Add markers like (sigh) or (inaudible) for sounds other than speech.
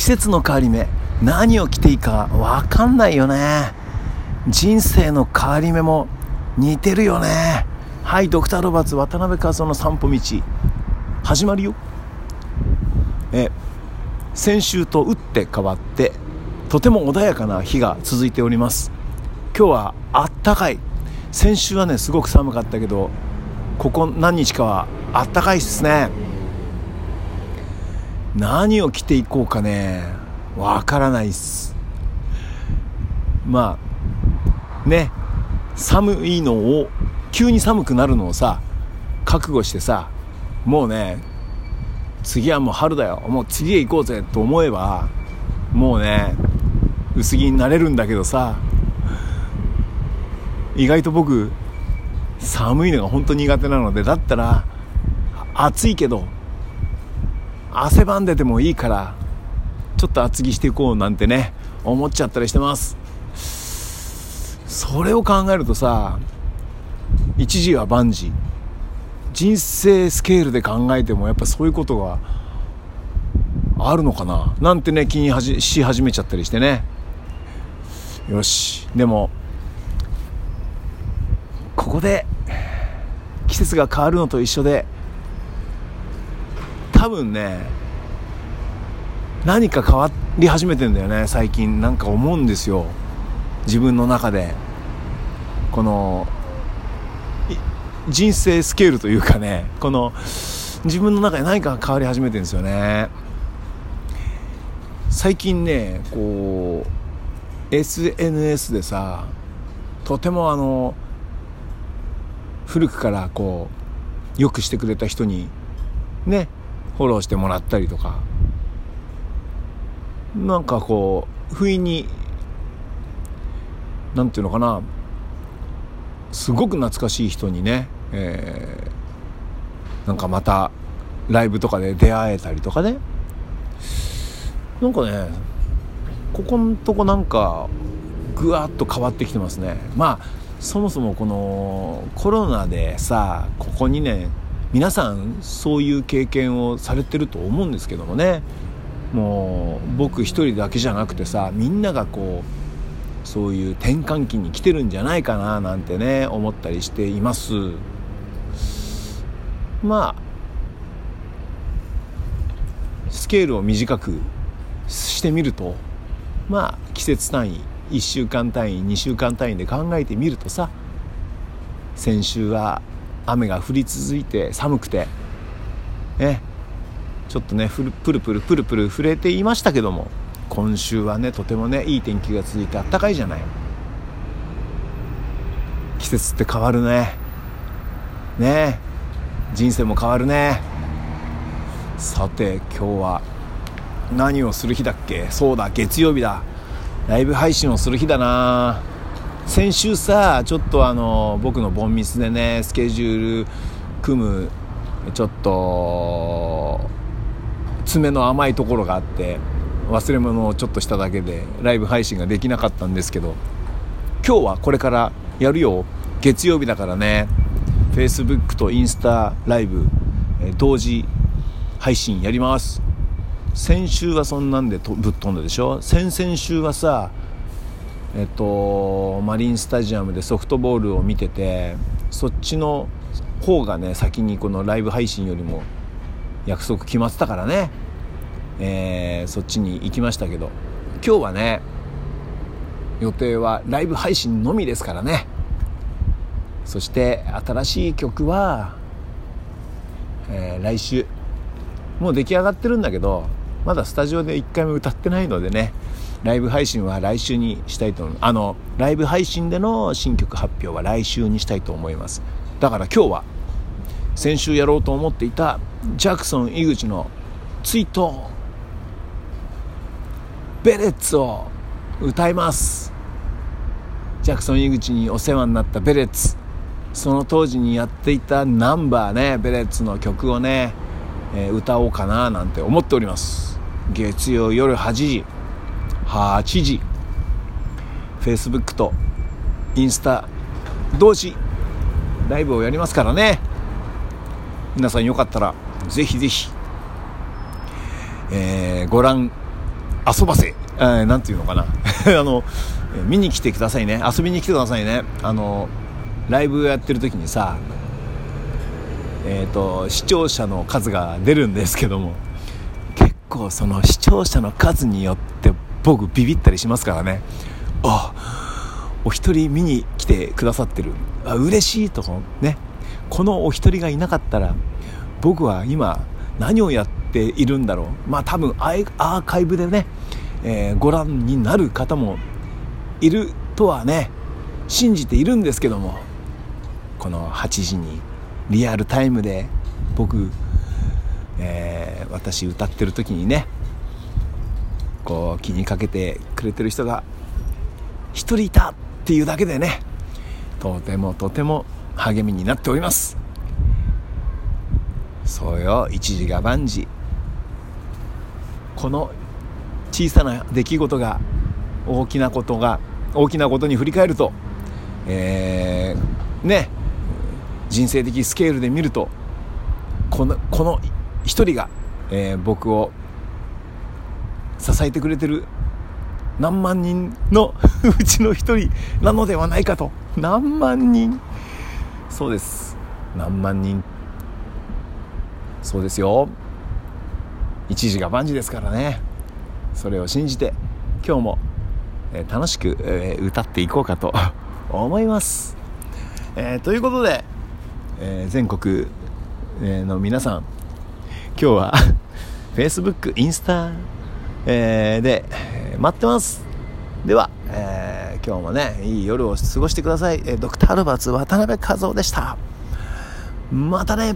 季節の変わり目何を着ていいか分かんないよね。人生の変わり目も似てるよね。はいドクター・ロバーツ渡辺和夫の散歩道。始まるよ。え先週と打って変わってとても穏やかな日が続いております。今日はあったかい。先週はねすごく寒かったけどここ何日かはあったかいですね。何を着ていこうかね。わからないっす。まあね。寒いのを急に寒くなるのをさ覚悟してさもうね次はもう春だよ。もう次へ行こうぜと思えばもうね薄着になれるんだけどさ意外と僕寒いのが本当苦手なのでだったら暑いけど汗ばんでてもいいからちょっと厚着していこうなんてね思っちゃったりしてます。それを考えるとさ一時は万事。人生スケールで考えてもやっぱそういうことがあるのかな。なんてね気にし始めちゃったりしてね。よし。でもここで季節が変わるのと一緒で多分ね何か変わり始めてんだよね最近。なんか思うんですよ。自分の中で。この人生スケールというかねこの自分の中で何か変わり始めてるんですよね。最近ねこう SNS でさとてもあの古くからこうよくしてくれた人にねフォローしてもらったりとか。なんかこう不意になんていうのかな。すごく懐かしい人にね、えー、なんかまたライブとかで出会えたりとかね。なんかねここのとこなんかぐわっと変わってきてますね。まあそもそもこのコロナでさここ2年皆さんそういう経験をされてると思うんですけどもね。もう僕一人だけじゃなくてさみんながこうそういう転換期に来てるんじゃないかななんてね思ったりしています。まあスケールを短くしてみるとまあ季節単位1週間単位2週間単位で考えてみるとさ先週は雨が降り続いて寒くて。ねちょっとねプルプルプルプルプル震えていましたけども今週はねとてもねいい天気が続いてあったかいじゃない。季節って変わるね。ね人生も変わるね。さて今日は何をする日だっけ？そうだ月曜日だ。ライブ配信をする日だな。先週さちょっとあの僕のボンミスでねスケジュール組むちょっと爪の甘いところがあって忘れ物をちょっとしただけでライブ配信ができなかったんですけど今日はこれからやるよ。月曜日だからね Facebook とインスタライブ同時配信やります。先週はそんなんでとぶっ飛んだでしょ？先々週はさえっとマリンスタジアムでソフトボールを見ててそっちの方がね先にこのライブ配信よりも約束決まってたからね、えー、そっちに行きましたけど。今日はね予定はライブ配信のみですからね。そして新しい曲は、えー、来週もう出来上がってるんだけどまだスタジオで1回も歌ってないのでねライブ配信は来週にしたいと思う。あのライブ配信での新曲発表は来週にしたいと思います。だから今日は先週やろうと思っていたジャクソン井口の追悼ベレッツを歌います。ジャクソン井口にお世話になったベレッツ。その当時にやっていたナンバーねベレッツの曲をね、えー、歌おうかななんて思っております。月曜夜8時。8時 Facebook とインスタ同時ライブをやりますからね。皆さんよかったらぜひぜひ、えー、ご覧遊ばせ、えー、なんていうのかな。(laughs) あの見に来てくださいね。遊びに来てくださいね。あのライブやってる時にさえーと、視聴者の数が出るんですけども結構その視聴者の数によって僕ビビったりしますからね。あお一人見に来てくださってる。あ嬉しいとね。このお一人がいなかったら僕は今何をやっているんだろう。まあ多分アーカイブでね、えー、ご覧になる方もいるとはね信じているんですけどもこの8時にリアルタイムで僕、えー、私歌ってる時にねこう気にかけてくれてる人が1人いたっていうだけでねとてもとても励みになっております。そうよ一時が万事この小さな出来事が大きなことが大きなことに振り返ると、えー、ね人生的スケールで見るとこのこの一人が、えー、僕を支えてくれてる何万人の (laughs) うちの一人なのではないかと。何万人。そうです。何万人。そうですよ。一時が万事ですからね。それを信じて今日も、楽しく、歌っていこうかと (laughs) 思います、えー、ということで、え全国の皆さん今日は (laughs) Facebook インスタ、えで待ってます。では、え今日もねいい夜を過ごしてください、えドクター・アルバーツ渡辺和夫でした。またね。